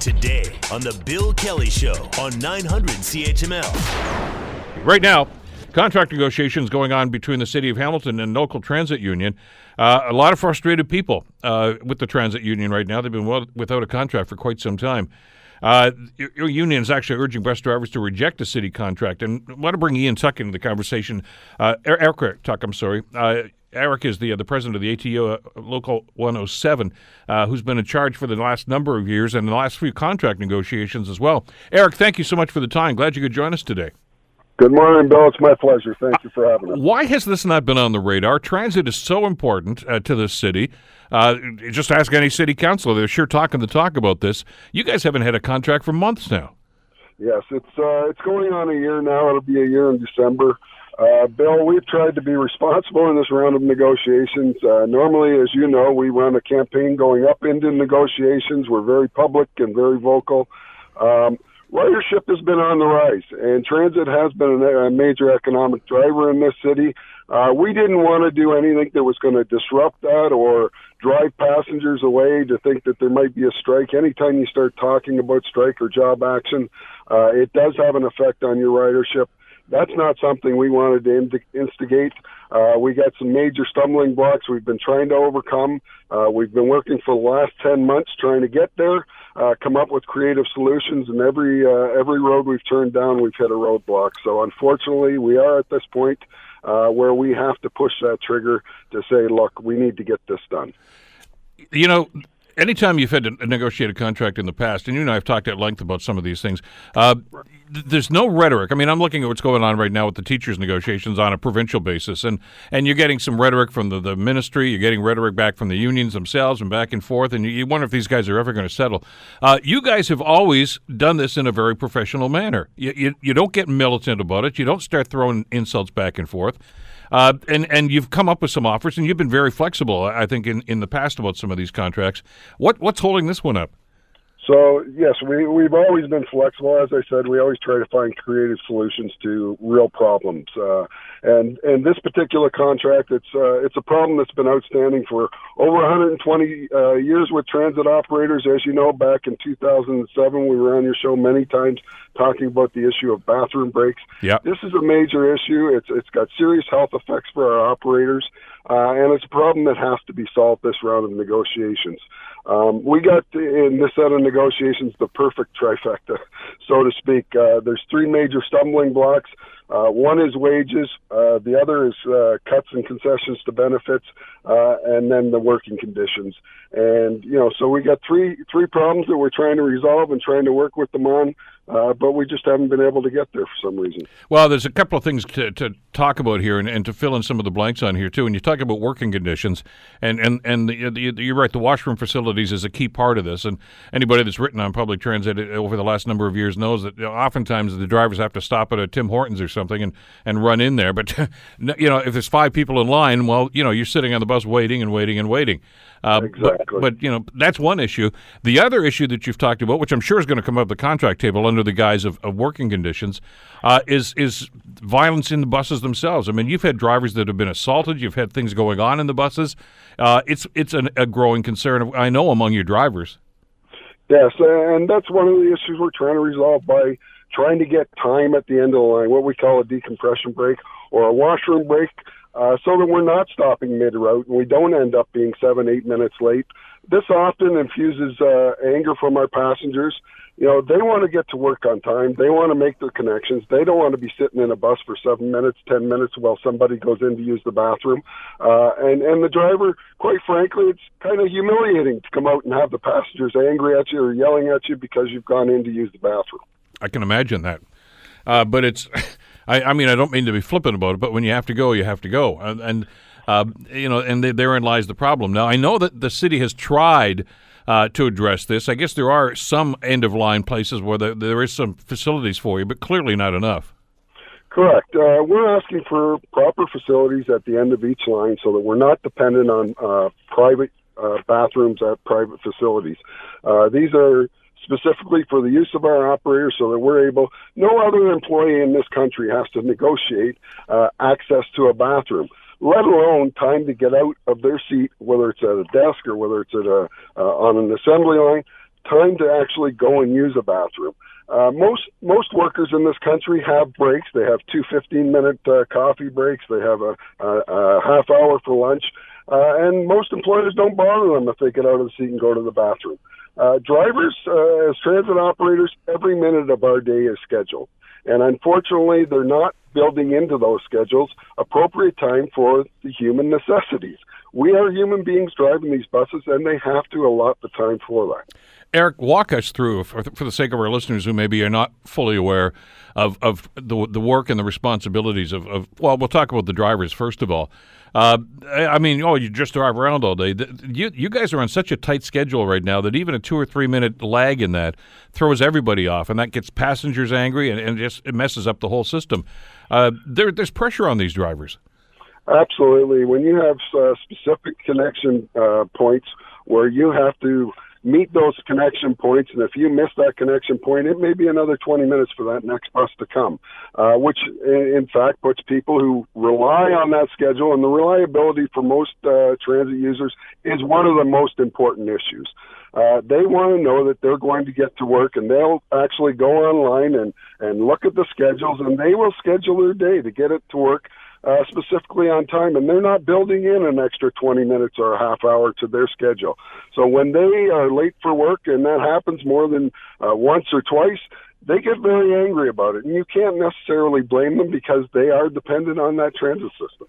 Today on The Bill Kelly Show on 900 CHML. Right now, contract negotiations going on between the City of Hamilton and local transit union. Uh, a lot of frustrated people uh, with the transit union right now. They've been well, without a contract for quite some time. Uh, your, union is actually urging bus drivers to reject the city contract. And I want to bring Ian Tuck into the conversation. Uh, Eric Tuck, I'm sorry. Uh, Eric is the uh, the president of the ATU uh, Local 107, uh, who's been in charge for the last number of years and the last few contract negotiations as well. Eric, thank you so much for the time. Glad you could join us today. Good morning, Bill. It's my pleasure. Thank you for having us. Why has this not been on the radar? Transit is so important uh, to this city. Uh, just ask any city councilor; they're sure talking the talk about this. You guys haven't had a contract for months now. Yes, it's uh, it's going on a year now. It'll be a year in December. Uh, Bill, we've tried to be responsible in this round of negotiations. Uh, normally, as you know, we run a campaign going up into negotiations. We're very public and very vocal. Um, ridership has been on the rise, and transit has been a major economic driver in this city. Uh, we didn't want to do anything that was going to disrupt that or drive passengers away to think that there might be a strike. Anytime you start talking about strike or job action, uh, it does have an effect on your ridership that's not something we wanted to instigate. Uh, we got some major stumbling blocks we've been trying to overcome. Uh, we've been working for the last 10 months trying to get there, uh, come up with creative solutions, and every, uh, every road we've turned down, we've hit a roadblock. So unfortunately, we are at this point uh, where we have to push that trigger to say, look, we need to get this done. You know, anytime you've had to negotiate a contract in the past, and you and I have talked at length about some of these things, uh, there's no rhetoric. I mean, I'm looking at what's going on right now with the teachers' negotiations on a provincial basis, and, and you're getting some rhetoric from the, the ministry, you're getting rhetoric back from the unions themselves, and back and forth, and you, you wonder if these guys are ever going to settle. Uh, you guys have always done this in a very professional manner. You, you, you don't get militant about it, you don't start throwing insults back and forth. Uh, and and you've come up with some offers, and you've been very flexible. I think in, in the past about some of these contracts. What what's holding this one up? So yes, we we've always been flexible. As I said, we always try to find creative solutions to real problems. Uh, and and this particular contract, it's uh, it's a problem that's been outstanding for over 120 uh, years with transit operators. As you know, back in 2007, we were on your show many times talking about the issue of bathroom breaks. Yeah, this is a major issue. It's it's got serious health effects for our operators, uh, and it's a problem that has to be solved this round of negotiations. Um, we got in this set of negotiations the perfect trifecta, so to speak. Uh, there's three major stumbling blocks. Uh, one is wages, uh, the other is uh, cuts and concessions to benefits, uh, and then the working conditions. And you know, so we got three three problems that we're trying to resolve and trying to work with them on. Uh, but we just haven't been able to get there for some reason. Well, there's a couple of things to, to talk about here and, and to fill in some of the blanks on here, too. And you talk about working conditions, and, and, and the, the, you're right, the washroom facilities is a key part of this. And anybody that's written on public transit over the last number of years knows that you know, oftentimes the drivers have to stop at a Tim Hortons or something and, and run in there. But, you know, if there's five people in line, well, you know, you're sitting on the bus waiting and waiting and waiting. Uh, exactly. But, but, you know, that's one issue. The other issue that you've talked about, which I'm sure is going to come up the contract table under the guise of, of working conditions, uh, is is violence in the buses themselves. I mean, you've had drivers that have been assaulted. You've had things going on in the buses. Uh, it's it's an, a growing concern, I know, among your drivers. Yes, and that's one of the issues we're trying to resolve by trying to get time at the end of the line, what we call a decompression break or a washroom break uh, so that we're not stopping mid route and we don't end up being seven, eight minutes late. This often infuses uh, anger from our passengers. You know, they want to get to work on time. They want to make their connections. They don't want to be sitting in a bus for seven minutes, ten minutes while somebody goes in to use the bathroom. Uh, and and the driver, quite frankly, it's kind of humiliating to come out and have the passengers angry at you or yelling at you because you've gone in to use the bathroom. I can imagine that, uh, but it's. I, I mean, I don't mean to be flippant about it, but when you have to go, you have to go, and, and uh, you know, and therein lies the problem. Now, I know that the city has tried. Uh, to address this, I guess there are some end of line places where there, is some facilities for you, but clearly not enough. Correct. Uh, we're asking for proper facilities at the end of each line so that we're not dependent on uh, private uh, bathrooms at private facilities. Uh, these are specifically for the use of our operators so that we're able, no other employee in this country has to negotiate uh, access to a bathroom let alone time to get out of their seat, whether it's at a desk or whether it's at a uh, on an assembly line, time to actually go and use a bathroom. Uh, most most workers in this country have breaks. They have two 15 minute uh, coffee breaks. They have a, a, a half hour for lunch, uh, and most employers don't bother them if they get out of the seat and go to the bathroom. Uh, drivers, uh, as transit operators, every minute of our day is scheduled, and unfortunately, they're not building into those schedules appropriate time for the human necessities. We are human beings driving these buses, and they have to allot the time for that. Eric, walk us through, for, for the sake of our listeners who maybe are not fully aware of, of the, the work and the responsibilities of, of, well, we'll talk about the drivers first of all. Uh, I mean, oh, you just drive around all day. You, you guys are on such a tight schedule right now that even a two or three minute lag in that throws everybody off, and that gets passengers angry and, and just it messes up the whole system. Uh, there, there's pressure on these drivers. Absolutely. When you have uh, specific connection uh, points where you have to meet those connection points. And if you miss that connection point, it may be another 20 minutes for that next bus to come, uh, which in fact puts people who rely on that schedule and the reliability for most uh, transit users is one of the most important issues. Uh, they want to know that they're going to get to work and they'll actually go online and, and look at the schedules and they will schedule their day to get it to work uh, specifically on time, and they're not building in an extra 20 minutes or a half hour to their schedule. So when they are late for work, and that happens more than uh, once or twice, they get very angry about it, and you can't necessarily blame them because they are dependent on that transit system.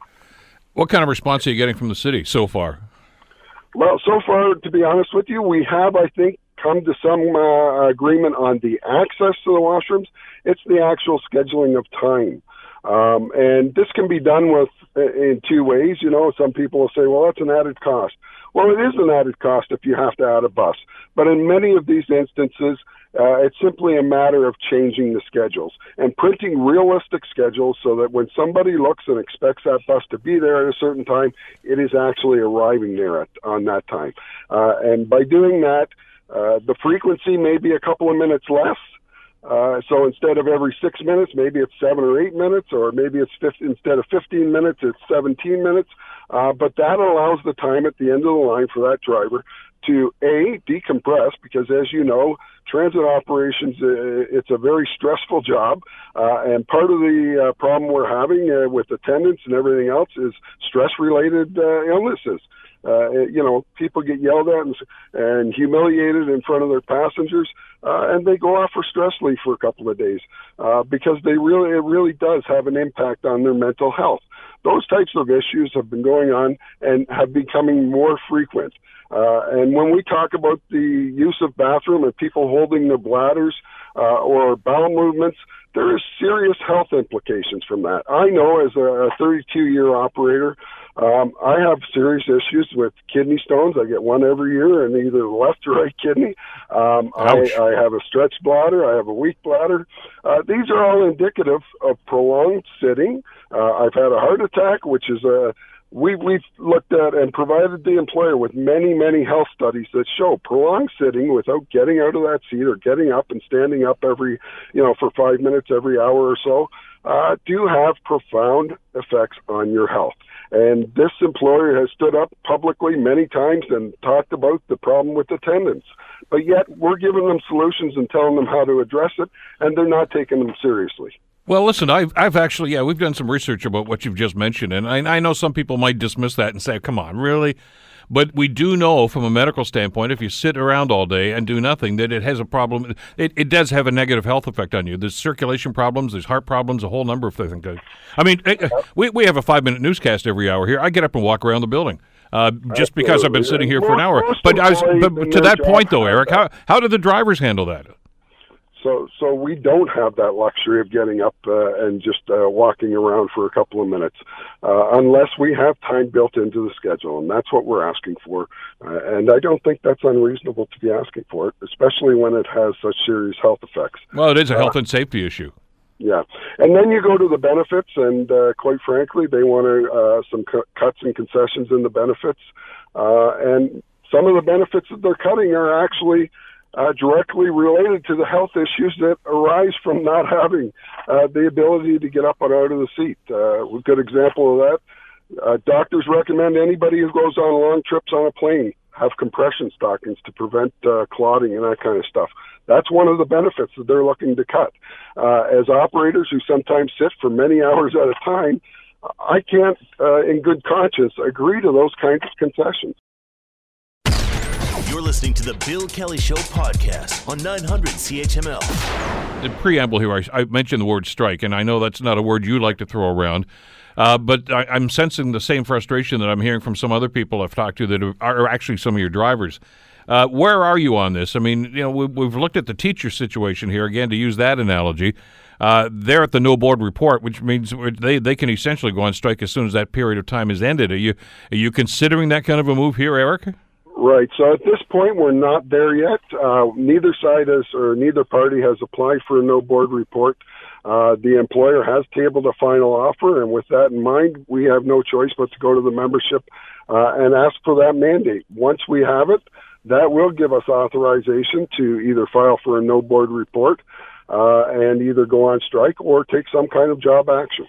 What kind of response are you getting from the city so far? Well, so far, to be honest with you, we have, I think, come to some uh, agreement on the access to the washrooms. It's the actual scheduling of time. Um, and this can be done with in two ways. You know, some people will say, well, that's an added cost. Well, it is an added cost if you have to add a bus. But in many of these instances, uh, it's simply a matter of changing the schedules and printing realistic schedules so that when somebody looks and expects that bus to be there at a certain time, it is actually arriving there at, on that time. Uh, and by doing that, uh, the frequency may be a couple of minutes less, uh, so instead of every six minutes, maybe it's seven or eight minutes, or maybe it's 50, instead of 15 minutes, it's 17 minutes. Uh, but that allows the time at the end of the line for that driver to a decompress because, as you know, transit operations uh, it's a very stressful job, uh, and part of the uh, problem we're having uh, with attendance and everything else is stress-related uh, illnesses. Uh, you know, people get yelled at and, and humiliated in front of their passengers, uh, and they go off for stress leave for a couple of days uh, because they really, it really does have an impact on their mental health. Those types of issues have been going on and have becoming more frequent. Uh, and when we talk about the use of bathroom and people holding their bladders uh, or bowel movements, there is serious health implications from that. I know as a 32 year operator, um, I have serious issues with kidney stones. I get one every year in either the left or right kidney. Um, I, I have a stretched bladder. I have a weak bladder. Uh, these are all indicative of prolonged sitting. Uh, I've had a heart attack, which is a we, we've looked at and provided the employer with many, many health studies that show prolonged sitting without getting out of that seat or getting up and standing up every, you know, for five minutes every hour or so, uh, do have profound effects on your health. And this employer has stood up publicly many times and talked about the problem with attendance. But yet we're giving them solutions and telling them how to address it, and they're not taking them seriously. Well, listen, I've, I've actually, yeah, we've done some research about what you've just mentioned, and I, I know some people might dismiss that and say, come on, really? But we do know from a medical standpoint, if you sit around all day and do nothing, that it has a problem. It, it does have a negative health effect on you. There's circulation problems, there's heart problems, a whole number of things. I mean, eh, eh, we, we have a five minute newscast every hour here. I get up and walk around the building. Uh, just because I've been sitting here for an hour, but I was, but to that point though, Eric, how how do the drivers handle that? So, so we don't have that luxury of getting up uh, and just uh, walking around for a couple of minutes, uh, unless we have time built into the schedule, and that's what we're asking for. Uh, and I don't think that's unreasonable to be asking for it, especially when it has such serious health effects. Well, it is a health and safety issue. Yeah, and then you go to the benefits, and uh, quite frankly, they want uh, some cu- cuts and concessions in the benefits, uh, and some of the benefits that they're cutting are actually uh, directly related to the health issues that arise from not having uh, the ability to get up and out of the seat. Uh, a good example of that. Uh, doctors recommend anybody who goes on long trips on a plane have compression stockings to prevent uh, clotting and that kind of stuff. That's one of the benefits that they're looking to cut. Uh, as operators who sometimes sit for many hours at a time, I can't, uh, in good conscience, agree to those kinds of concessions. You're listening to the Bill Kelly Show podcast on 900 CHML. The preamble here, I, I mentioned the word strike, and I know that's not a word you like to throw around. Uh, but I, am sensing the same frustration that I'm hearing from some other people I've talked to that are, actually some of your drivers. Uh, where are you on this? I mean, you know, we, have looked at the teacher situation here again to use that analogy. Uh, they're at the no board report, which means they, they can essentially go on strike as soon as that period of time is ended. Are you are you considering that kind of a move here, Eric? Right. So at this point, we're not there yet. Uh, neither side has, or neither party has applied for a no board report. Uh, the employer has tabled a final offer, and with that in mind, we have no choice but to go to the membership uh, and ask for that mandate. Once we have it, that will give us authorization to either file for a no board report uh, and either go on strike or take some kind of job action.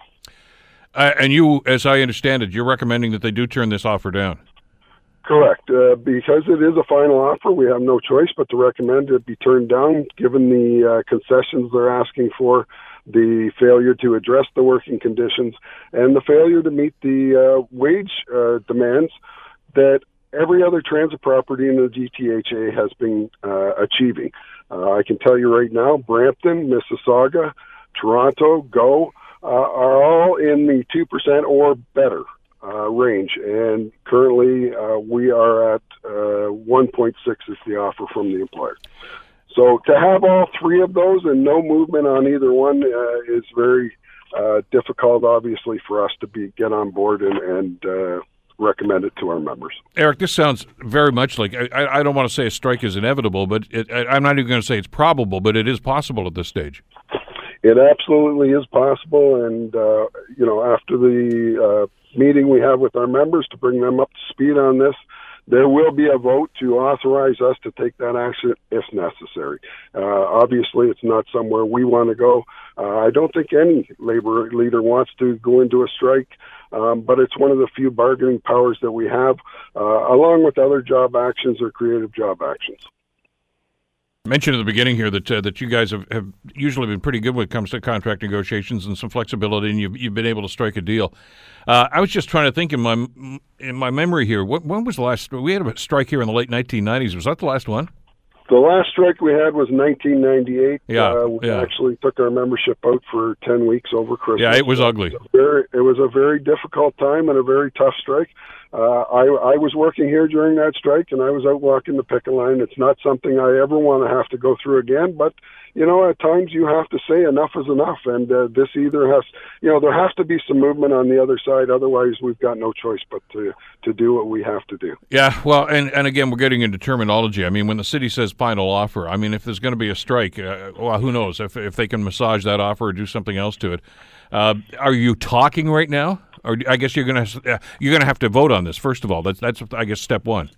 Uh, and you, as I understand it, you're recommending that they do turn this offer down. Correct. Uh, because it is a final offer, we have no choice but to recommend it be turned down, given the uh, concessions they're asking for, the failure to address the working conditions, and the failure to meet the uh, wage uh, demands that every other transit property in the GTHA has been uh, achieving. Uh, I can tell you right now, Brampton, Mississauga, Toronto, GO are all in the 2% or better uh, range. And currently, uh, we are at uh, 1.6 is the offer from the employer. So to have all three of those and no movement on either one uh, is very uh, difficult, obviously, for us to be get on board and, and uh, recommend it to our members. Eric, this sounds very much like I, I don't want to say a strike is inevitable, but it, I, I'm not even going to say it's probable, but it is possible at this stage. It absolutely is possible, and uh, you know, after the uh, meeting we have with our members to bring them up to speed on this, there will be a vote to authorize us to take that action if necessary. Uh, obviously, it's not somewhere we want to go. Uh, I don't think any labor leader wants to go into a strike, um, but it's one of the few bargaining powers that we have, uh, along with other job actions or creative job actions mentioned at the beginning here that uh, that you guys have, have usually been pretty good when it comes to contract negotiations and some flexibility, and you've, you've been able to strike a deal. Uh, I was just trying to think in my in my memory here. What, when was the last we had a strike here in the late 1990s? Was that the last one? The last strike we had was 1998. Yeah, uh, we yeah. actually took our membership out for 10 weeks over Christmas. Yeah, it was ugly. It was, very, it was a very difficult time and a very tough strike. Uh, I, I was working here during that strike, and I was out walking the picket line. It's not something I ever want to have to go through again, but you know, at times you have to say enough is enough, and uh, this either has, you know, there has to be some movement on the other side. Otherwise, we've got no choice but to to do what we have to do. Yeah, well, and and again, we're getting into terminology. I mean, when the city says final offer, I mean, if there's going to be a strike, uh, well, who knows if if they can massage that offer or do something else to it. Uh, are you talking right now? Or I guess you're going to uh, you're going to have to vote on this first of all. That's that's I guess step one.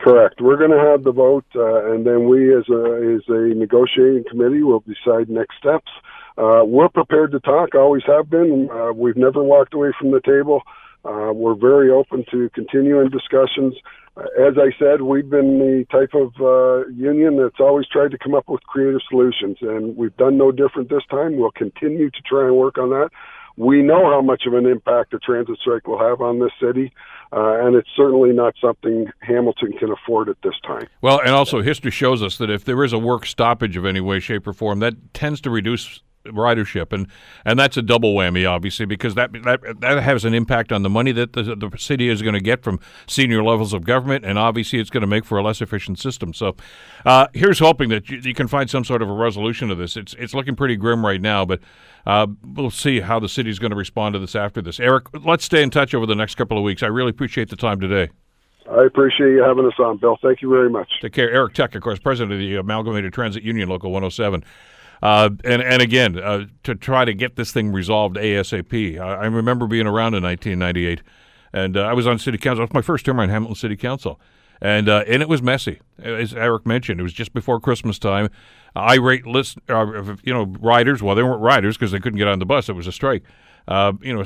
Correct. We're going to have the vote, uh, and then we, as a as a negotiating committee, will decide next steps. Uh, we're prepared to talk. Always have been. Uh, we've never walked away from the table. Uh, we're very open to continuing discussions. Uh, as I said, we've been the type of uh, union that's always tried to come up with creative solutions, and we've done no different this time. We'll continue to try and work on that. We know how much of an impact a transit strike will have on this city, uh, and it's certainly not something Hamilton can afford at this time. Well, and also history shows us that if there is a work stoppage of any way, shape, or form, that tends to reduce ridership, and and that's a double whammy, obviously, because that that that has an impact on the money that the, the city is going to get from senior levels of government, and obviously it's going to make for a less efficient system. So, uh, here's hoping that you, you, can find some sort of a resolution to this. It's it's looking pretty grim right now, but uh, we'll see how the city is going to respond to this after this. Eric, let's stay in touch over the next couple of weeks. I really appreciate the time today. I appreciate you having us on, Bill. Thank you very much. Take care. Eric Tuck, of course, president of the Amalgamated Transit Union, Local 107. Uh, and and again, uh, to try to get this thing resolved ASAP. I, I remember being around in 1998, and uh, I was on city council. It was my first term on Hamilton City Council, and uh, and it was messy. As Eric mentioned, it was just before Christmas time. Irate list, uh, you know, riders. Well, they weren't riders because they couldn't get on the bus. It was a strike. Uh, you know,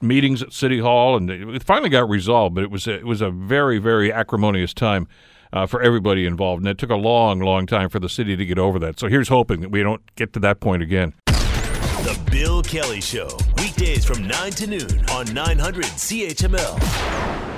meetings at City Hall, and it finally got resolved. But it was it was a very very acrimonious time uh, for everybody involved, and it took a long, long time for the city to get over that. So here's hoping that we don't get to that point again. The Bill Kelly Show, weekdays from 9 to noon on 900 CHML.